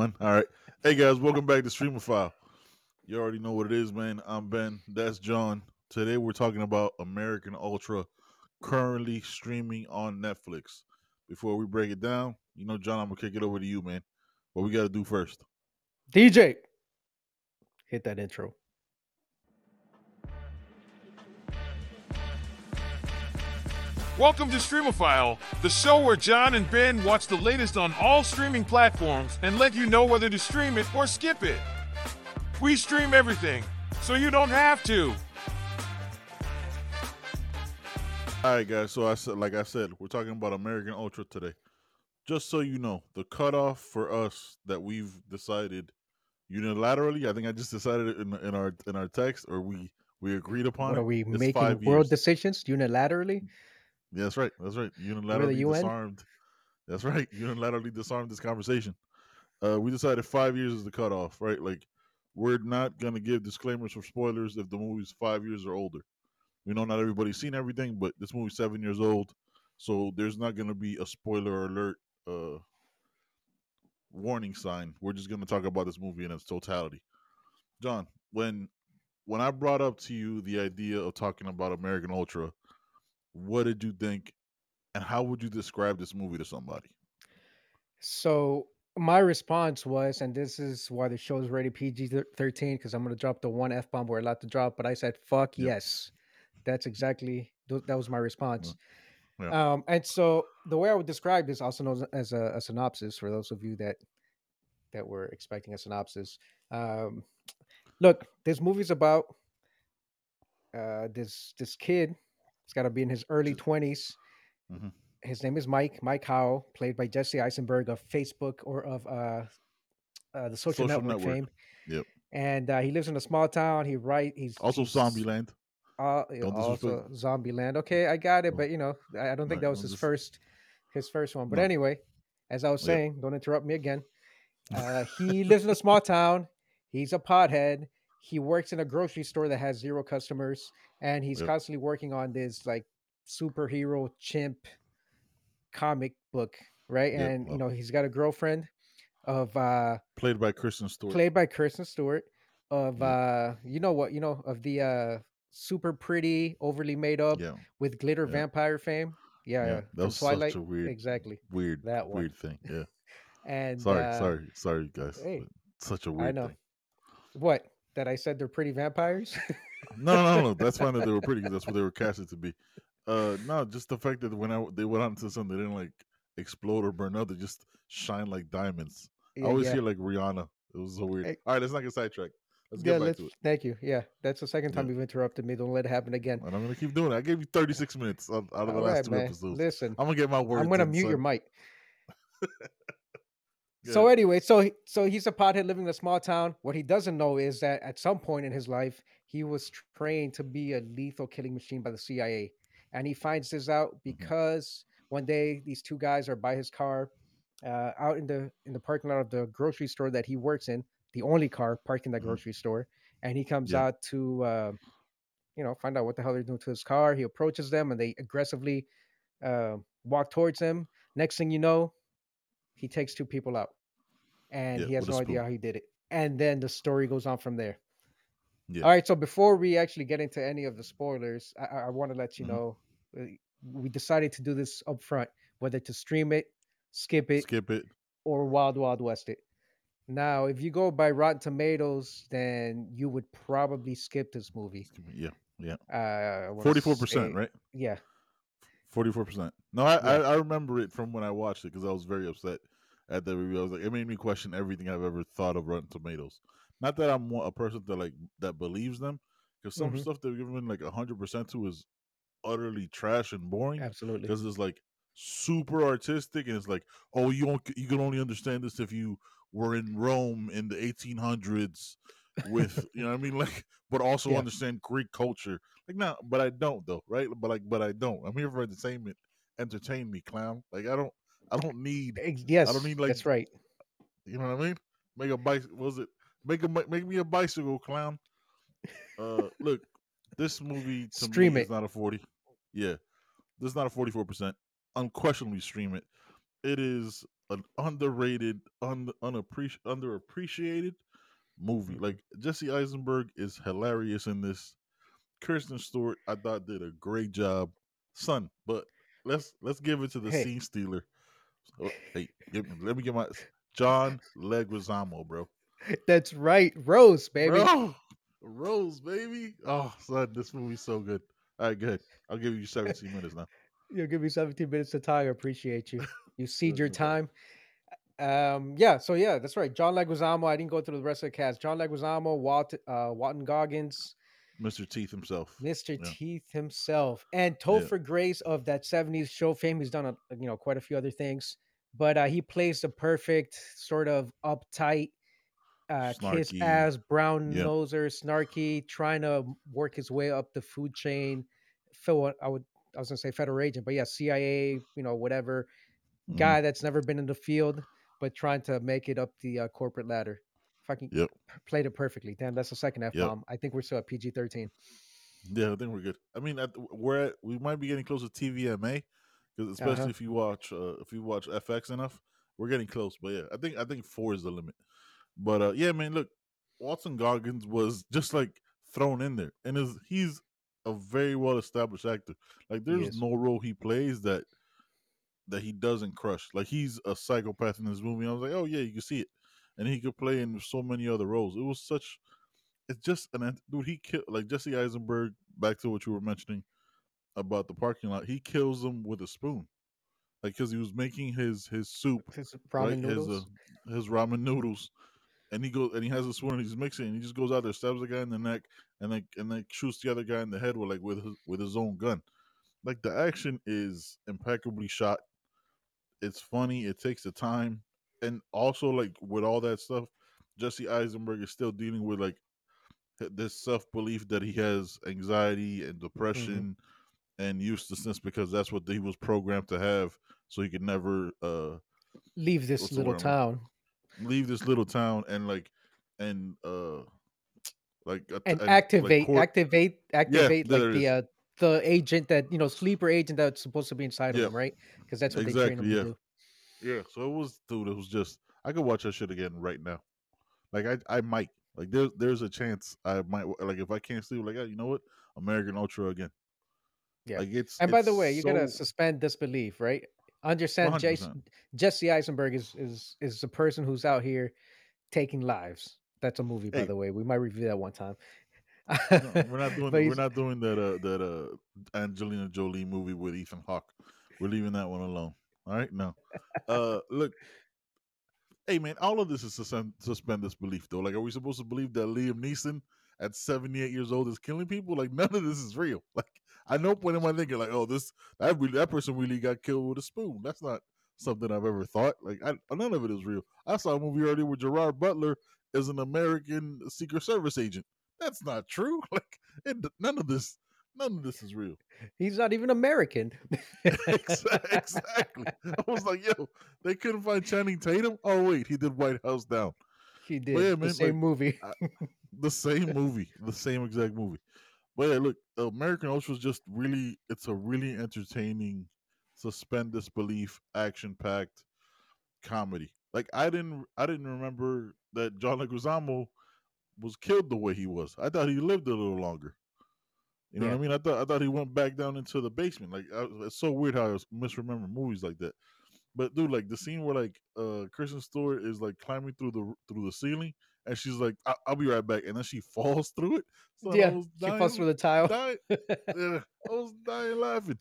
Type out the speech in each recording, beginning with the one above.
One. All right. Hey guys, welcome back to Streamophile. You already know what it is, man. I'm Ben. That's John. Today we're talking about American Ultra, currently streaming on Netflix. Before we break it down, you know, John, I'm gonna kick it over to you, man. What we got to do first? DJ, hit that intro. Welcome to Streamophile, the show where John and Ben watch the latest on all streaming platforms and let you know whether to stream it or skip it. We stream everything, so you don't have to. All right, guys. So I said, like I said, we're talking about American Ultra today. Just so you know, the cutoff for us that we've decided unilaterally. I think I just decided it in, in our in our text, or we we agreed upon What it. are we making world years. decisions unilaterally? Yeah, that's right. That's right. Unilaterally UN? disarmed. That's right. Unilaterally disarmed this conversation. Uh, we decided five years is the cutoff, right? Like, we're not gonna give disclaimers for spoilers if the movie's five years or older. We know not everybody's seen everything, but this movie's seven years old, so there's not gonna be a spoiler alert uh warning sign. We're just gonna talk about this movie in its totality. John, when when I brought up to you the idea of talking about American Ultra, what did you think and how would you describe this movie to somebody? So my response was, and this is why the show is rated PG thirteen because I'm gonna drop the one f bomb we're allowed to drop. But I said, "Fuck Yep. yes," that's exactly that was my response. Yeah. Um, and so the way I would describe this, also known as a, a synopsis, for those of you that that were expecting a synopsis. Um, look, this movie's about uh, this this kid. He's got to be in his early Just- 20s Mhm. His name is Mike. Mike Howell, played by Jesse Eisenberg of Facebook or of uh, uh, the Social, Social Network, Network. fame. Yep. And uh, he lives in a small town. He write. He's Also, Zombieland. Uh, also Zombieland. Okay, I got it, but you know, I I don't think Right, that was his just- first his first one. But No. anyway, as I was Yep. saying, don't interrupt me again. Uh, he lives in a small town. He's a pothead. He works in a grocery store that has zero customers, and he's Yep. constantly working on this like superhero chimp comic book, right? Yep, And you know, he's got a girlfriend of uh Played by Kristen Stewart. played by Kristen Stewart of Yeah. uh you know what you know of the uh super pretty overly made up with glitter vampire fame yeah, Yeah. That was Twilight such a weird, exactly weird, that one. weird thing. Yeah. and Sorry, uh, sorry, sorry, guys. hey, Such a weird I know thing. what that I said they're pretty vampires No, no, no. That's fine that they were pretty. 'cause That's what they were casted to be. Uh, no, just the fact that when I, they went out into the sun, they didn't like explode or burn up. They just shine like diamonds. yeah, I always yeah. hear like Rihanna. It was so weird. Hey. All right, let's not get sidetracked. Let's yeah, get back to it. thank you. Yeah, that's the second time Yeah. you've interrupted me. Don't let it happen again. And I'm gonna keep doing it. I gave you 36 minutes out, of the All last right, two man. episodes. Listen, I'm gonna get my words. I'm gonna in, mute your mic. Go So anyway, so he- so he's a pothead living in a small town. What he doesn't know is that at some point in his life, he was trained to be a lethal killing machine by the CIA, and he finds this out Mm-hmm. because one day these two guys are by his car, uh, out in the in the parking lot of the grocery store that he works in, the only car parked in that Mhm. grocery store, and he comes Yeah. out to, uh, you know, find out what the hell they're doing to his car. He approaches them, and they aggressively uh, walk towards him. Next thing you know, he takes two people out and Yeah, he has no idea how he did it. And then the story goes on from there. Yeah. All right. So before we actually get into any of the spoilers, I, I want to let you Mhm. know uh, we decided to do this up front, whether to stream it, skip it, skip it. or Wild Wild West it. Now, if you go by Rotten Tomatoes, then you would probably skip this movie. Yeah, yeah. Uh, 44 percent, say- right? Yeah. 44 percent. No, I, I I remember it from when I watched it because I was very upset at the review. I was like, it made me question everything I've ever thought of Rotten Tomatoes. Not that I'm a person that like that believes them, because some Mhm. stuff they're giving like 100 percent to is utterly trash and boring. Absolutely. because it's like super artistic and it's like oh you don't you can only understand this if you were in Rome in the 1800s with you know what I mean like but also Yeah. understand Greek culture like no but I don't though right but like but I don't I'm here for entertainment entertain me clown like I don't I don't need Yes, need, like, that's right. you know what I mean make a bike was it make a make me a bicycle clown uh look this movie to Stream me it. is not a 40 yeah this is not a 44 percent unquestionably stream it it is an underrated, un, unappreci- underappreciated movie. Mhm. Like Jesse Eisenberg is hilarious in this. Kristen Stewart, I thought did a great job, son. But let's let's give it to the Hey. scene stealer. Hey, give me, let me get my John Leguizamo, bro. That's right, Rose, baby. Bro, Rose, baby. Oh, son, this movie's so good. All right, good. I'll give you 17 minutes now. You'll give me 17 minutes to talk. I appreciate you. You cede your time. Um, yeah, so yeah, that's right. John Leguizamo. I didn't go through the rest of the cast. John Leguizamo, Walt, uh, Walton Goggins, Mr. Teeth himself. Mr. Yeah. Teeth himself, and Topher Grace of that 70s show fame. He's done a, you know quite a few other things, but uh, he plays the perfect sort of uptight, uh, kiss ass, brown Yeah. noser, snarky, trying to work his way up the food chain. Phil, I would I was gonna say federal agent, but yeah, CIA, you know, whatever Mhm. guy that's never been in the field but trying to make it up the uh, corporate ladder. Fucking Yep. played it perfectly. Damn, that's the second F Yep. bomb. I think we're still at PG thirteen. Yeah, I think we're good. I mean, at, we're at, we might be getting close to TVMA because especially Uh-huh. if you watch uh, if you watch FX enough, we're getting close. But yeah, I think I think four is the limit. But uh, yeah, man, look, Walton Goggins was just like thrown in there, and is he's a very well established actor. Like, there's no role he plays that that he doesn't crush. Like, he's a psychopath in this movie. I was like, oh yeah, you can see it, and he could play in so many other roles. It was such it's just an dude. He killed like Jesse Eisenberg. Back to what you were mentioning about the parking lot. He kills them with a spoon, like because he was making his his soup, His ramen right? noodles. His uh, his ramen noodles, and he goes and he has a spoon and he's mixing. And he just goes out there, stabs the guy in the neck, and like and then shoots the other guy in the head with like with his, with his own gun. Like the action is impeccably shot. It's funny. It takes the time, and also like with all that stuff, Jesse Eisenberg is still dealing with like this self belief that he has anxiety and depression and uselessness because that's what he was programmed to have, so he could never uh Leave this little town leave this little town and like and uh like and like, activate, court- activate, activate there like the uh, the agent that you know sleeper agent that's supposed to be inside Yeah. of him, right? Because that's what they train him yeah. to do. Yeah, so it was dude, it was just I could watch that shit again right now. Like I I might. Like there's there's a chance I might like if I can't sleep like "Ah, you know what? American Ultra again. Yeah. Like it's And by the way, you gotta suspend disbelief, right? Understand, 100%. Jesse Eisenberg is is is a person who's out here taking lives. That's a movie, by Hey. the way. We might review that one time. No, we're not doing we're not doing that uh that uh Angelina Jolie movie with Ethan Hawke. We're leaving that one alone. All right, no. Uh look. Hey man, all of this is suspend, suspend this belief though. Like, are we supposed to believe that Liam Neeson at 78 years old is killing people? Like, none of this is real. Like, at no point am I thinking like, oh, this that really, that person really got killed with a spoon. That's not something I've ever thought. Like, I, none of it is real. I saw a movie earlier where Gerard Butler is an American Secret Service agent. That's not true. Like, it, none of this, none of this is real. He's not even American. Exactly. I was like, yo, they couldn't find Channing Tatum. Oh wait, he did White House Down. he did yeah, the same like, movie. The same movie, the same exact movie. But yeah, look, American Ultra is just really, it's a really entertaining, suspend disbelief, action packed comedy. Like I didn't, I didn't remember that John Leguizamo was killed the way he was. I thought he lived a little longer. You know what I mean? I thought I thought he went back down into the basement. Like I, it's so weird how I misremember movies like that. But dude, like the scene where like uh Kristen Stewart is like climbing through the through the ceiling, and she's like, I- "I'll be right back," and then she falls through it. Son, I yeah, was she falls through the tile. dying- yeah, I was dying laughing.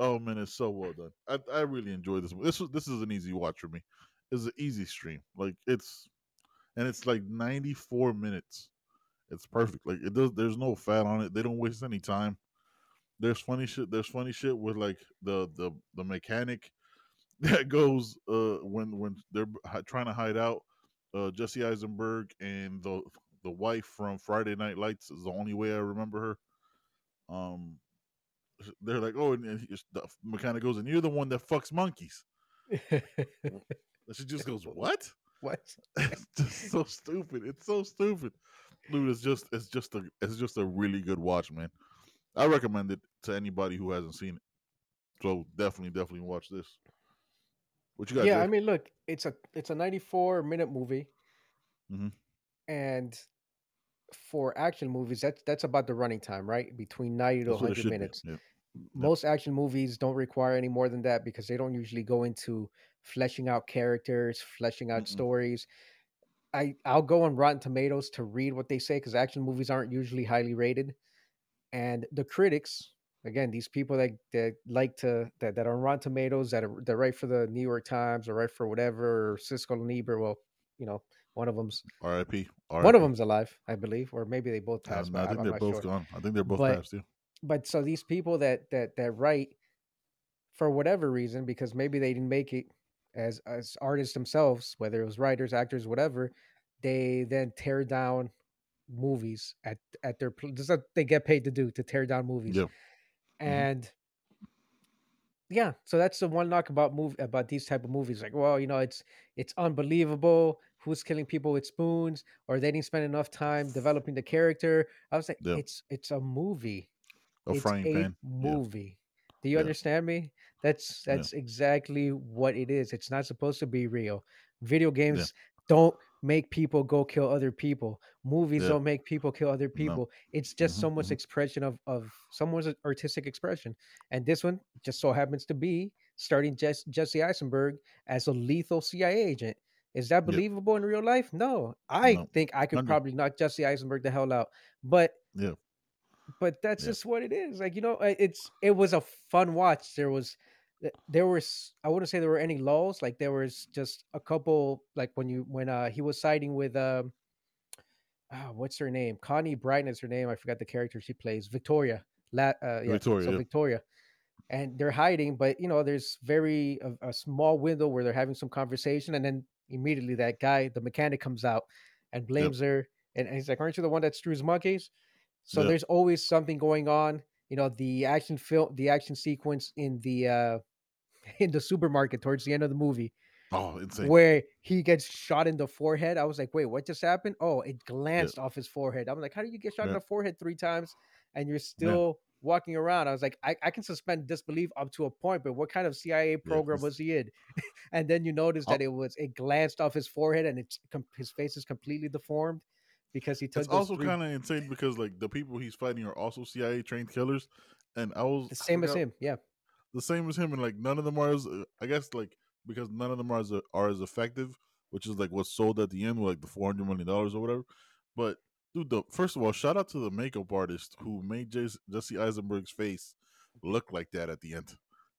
Oh man, it's so well done. I, I really enjoyed this. This was this is an easy watch for me. It's an easy stream. Like it's and it's like 94 minutes. It's perfect. Like it does there's no fat on it. They don't waste any time. There's funny shit. There's funny shit with like the the the mechanic that goes uh when when they're trying to hide out. Uh Jesse Eisenberg and the the wife from Friday Night Lights is the only way I remember her. Um, they're like, oh, and, and he, the mechanic goes, and you're the one that fucks monkeys. She just goes, what? what? it's just so stupid. It's so stupid, dude. It's just, it's just a, it's just a really good watch, man. I recommend it to anybody who hasn't seen it. So definitely, definitely watch this. What you got? yeah, I mean, look, it's a it's a 94 minute movie, Mhm. and for action movies, that's that's about the running time, right? Between 90 to That's 100 minutes. Yeah. Most action movies don't require any more than that because they don't usually go into fleshing out characters, fleshing out Mm-mm. stories. I I'll go on Rotten Tomatoes to read what they say because action movies aren't usually highly rated, and the critics, again, these people that that like to that, that are on Rotten Tomatoes that are that write for the New York Times or write for whatever or Siskel and Ebert, well, you know, one of them's R.I.P. one of them's alive, I believe, or maybe they both passed. I think I'm they're both sure. gone. I think they're both But- passed. Yeah. But so these people that that that write for whatever reason, because maybe they didn't make it as as artists themselves, whether it was writers, actors, whatever, they then tear down movies at at their this is what they get paid to do to tear down movies. Yeah. Mm-hmm. And yeah, so that's the one knock about move about these type of movies. Like, well, you know, it's it's unbelievable who's killing people with spoons, or they didn't spend enough time developing the character. I was like, Yeah. it's it's a movie A it's frying a pan. Yeah. movie. Do you Yeah. understand me? That's Yeah. that's exactly what it is. It's not supposed to be real. Video games don't make people go kill other people. Movies Yeah. don't make people kill other people. It's just Mhm, someone's mhm. expression of of someone's artistic expression. And this one just so happens to be starting Jess, Jesse Eisenberg as a lethal CIA agent. Is that Yeah. believable in real life? No. I No. think I could probably knock Jesse Eisenberg the hell out. But Yeah. but that's Yeah. just what it is. Like you know, it's it was a fun watch. There was there was I wouldn't say there were any lulls. Like there was just a couple. Like when you when uh he was siding with um, ah, what's her name? Connie Britton is her name. I forgot the character she plays. Victoria. La, uh, yeah, Victoria, So yeah. Victoria. And they're hiding, but you know, there's very a, a small window where they're having some conversation, and then immediately that guy, the mechanic, comes out and blames her, and, and he's like, "Aren't you the one that screws monkeys?" So Yeah. there's always something going on. You know, the action film, the action sequence in the uh in the supermarket towards the end of the movie, Oh, insane. where he gets shot in the forehead. I was like, wait, what just happened? Oh, it glanced off his forehead. I'm like, how do you get shot in the forehead three times and you're still walking around? I was like, I, I can suspend disbelief up to a point, but what kind of CIA program was he in? and then you notice oh. that it was it glanced off his forehead and it's his face is completely deformed because he took It's also three- kind of insane because like the people he's fighting are also CIA trained killers, and I was the same as him. Yeah. The same as him, and like none of them are as uh, I guess like because none of them are as are as effective, which is like what's sold at the end, with, like the four hundred million dollars or whatever. But dude, the first of all, shout out to the makeup artist who made Jesse, Jesse Eisenberg's face look like that at the end,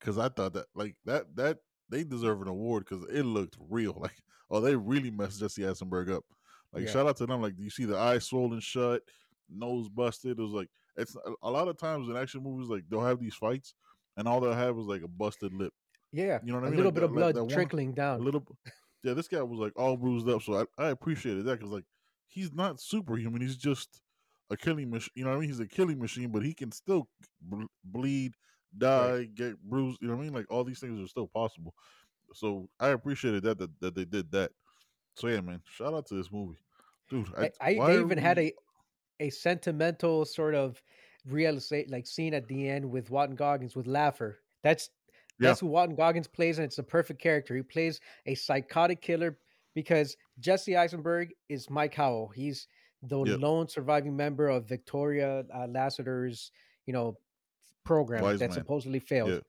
because I thought that like that that they deserve an award because it looked real. Like oh, they really messed Jesse Eisenberg up. Like Yeah. shout out to them. Like you see the eyes swollen shut, nose busted. It was like it's a lot of times in action movies like they'll have these fights and all they'll have is like a busted lip. Yeah. You know what I mean? A little Like bit that- of like blood that one- trickling A little, yeah. This guy was like all bruised up, so I, I appreciated that because like he's not superhuman. He's just a killing machine. You know what I mean? He's a killing machine, but he can still ble- bleed, die, get bruised. You know what I mean? Like all these things are still possible. So I appreciated that that, that they did that. So yeah, man, shout out to this movie, dude. I, I are even had a a sentimental sort of realization like scene at the end with Walton Goggins with Laugher. That's Yeah. that's who Walton Goggins plays, and it's the perfect character. He plays a psychotic killer because Jesse Eisenberg is Mike Howell. He's the lone surviving member of Victoria uh, Lasseter's, you know, program Wise that man. supposedly failed. Yeah.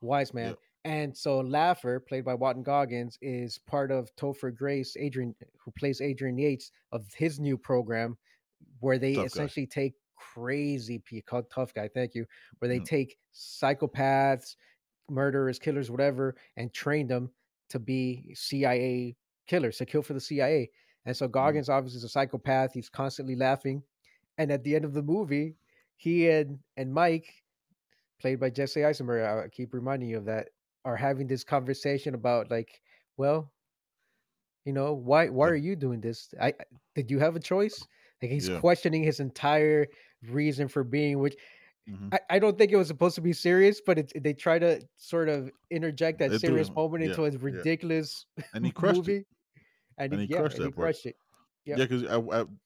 Wiseman. And so Laugher, played by Walton Goggins, is part of Topher Grace, Adrian, who plays Adrian Yates, of his new program, where they Tough guy. essentially take crazy Tough Guy, thank you, where they Mm. take psychopaths, murderers, killers, whatever, and train them to be CIA killers, to kill for the CIA. And so Goggins obviously is a psychopath. He's constantly laughing. And at the end of the movie, he and and Mike, played by Jesse Eisenberg, I keep reminding you of that, are having this conversation about like, well, you know, why why are you doing this? I I- did you have a choice? Like he's Yeah. questioning his entire reason for being, which Mhm. I, I don't think it was supposed to be serious, but it, they try to sort of interject that They do, serious moment yeah, into a yeah. ridiculous and he crushed movie. it. And, And he, he yeah, crushed and he that part. crushed it. Yep. Yeah, because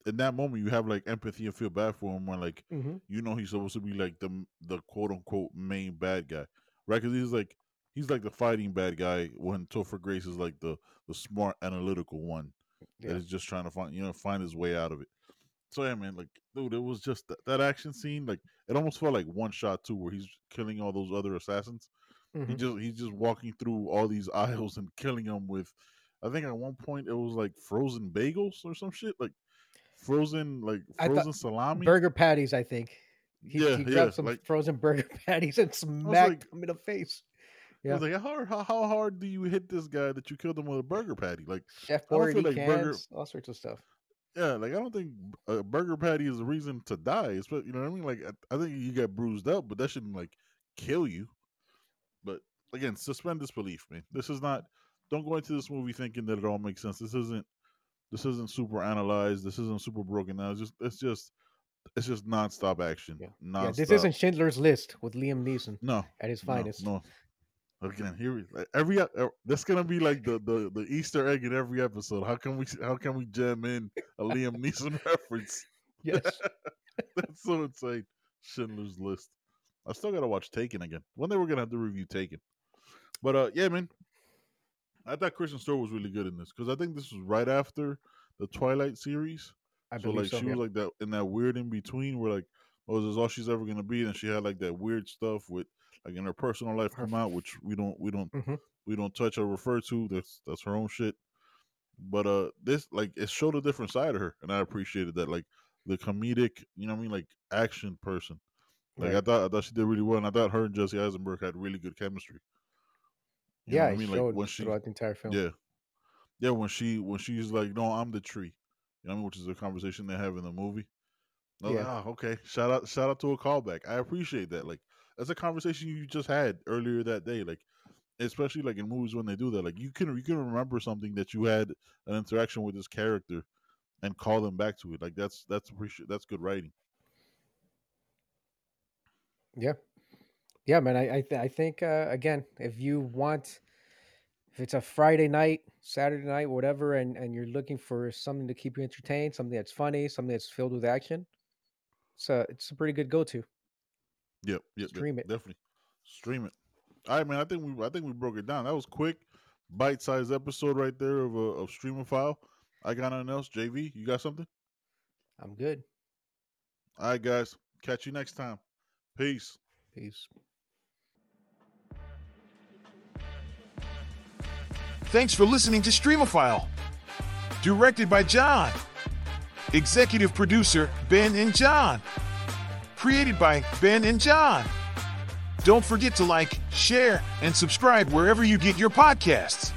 in that moment you have like empathy and feel bad for him when like hmm you know he's supposed to be like the the quote unquote main bad guy, right? Because he's like he's like the fighting bad guy when Topher Grace is like the the smart analytical one Yeah. that is just trying to find you know find his way out of it. So yeah, man, like dude, it was just that, that action scene. Like it almost felt like one shot too, where he's killing all those other assassins. He Mhm. just he's just walking through all these aisles and killing them with. I think at one point it was like frozen bagels or some shit, like frozen like frozen salami. Burger patties, I think. He, Yeah, he yeah, some like- frozen burger patties and smacked like- him in the face. I was like, how hard, how, how hard do you hit this guy that you killed him with a burger patty? Like, Chef feel like burger- all sorts of stuff. Yeah, like I don't think a burger patty is a reason to die. It's you know what I mean. Like I, I think you get bruised up, but that shouldn't like kill you. But again, suspend disbelief, man. This is not. Don't go into this movie thinking that it all makes sense. This isn't. This isn't super analyzed. This isn't super broken down. It's just. It's just. It's just nonstop action. Yeah. Nonstop. Yeah, this isn't Schindler's List with Liam Neeson No. at his no, finest. No. Again, here we like, every uh, that's gonna be like the, the the Easter egg in every episode. How can we how can we jam in a Liam Neeson reference? Yes. That's so insane. Schindler's List. I still gotta watch Taken again. One day we're gonna have to review Taken. But uh, yeah, man. I thought Kristen Stewart was really good in this because I think this was right after the Twilight series. I so like so. she yeah. was like that in that weird in between where like, oh, this is all she's ever gonna be, and she had like that weird stuff with like in her personal life come out, which we don't we don't Mhm. we don't touch or refer to. That's that's her own shit. But uh, this like it showed a different side of her, and I appreciated that. Like the comedic, you know, what I mean, like action person. Like I thought, I thought she did really well, and I thought her and Jesse Eisenberg had really good chemistry. You yeah, I mean, showed like when she, throughout the entire film. yeah, yeah, when she when she's like, "No, I'm the tree," you know, what I mean, which is a conversation they have in the movie. Was like, Yeah. "Ah, okay. Shout out, shout out to a callback. I appreciate that. Like that's a conversation you just had earlier that day. Like, especially like in movies when they do that, like you can you can remember something that you had an interaction with this character and call them back to it. Like that's that's appreciate that's good writing. Yeah, yeah, man. I I, th- I think uh, again, if you want, if it's a Friday night, Saturday night, whatever, and and you're looking for something to keep you entertained, something that's funny, something that's filled with action, it's a it's a pretty good go to. Yep, yep, yep, Stream it. definitely. Stream it. All right, man. I think we I think we broke it down. That was quick, bite sized episode right there of uh, of Streamophile. I got nothing else. JV, you got something? I'm good. All right, guys. Catch you next time. Peace. Peace. Thanks for listening to Streamophile. Directed by John. Executive producer Ben and John. Created by Ben and John. Don't forget to like, share, and subscribe wherever you get your podcasts.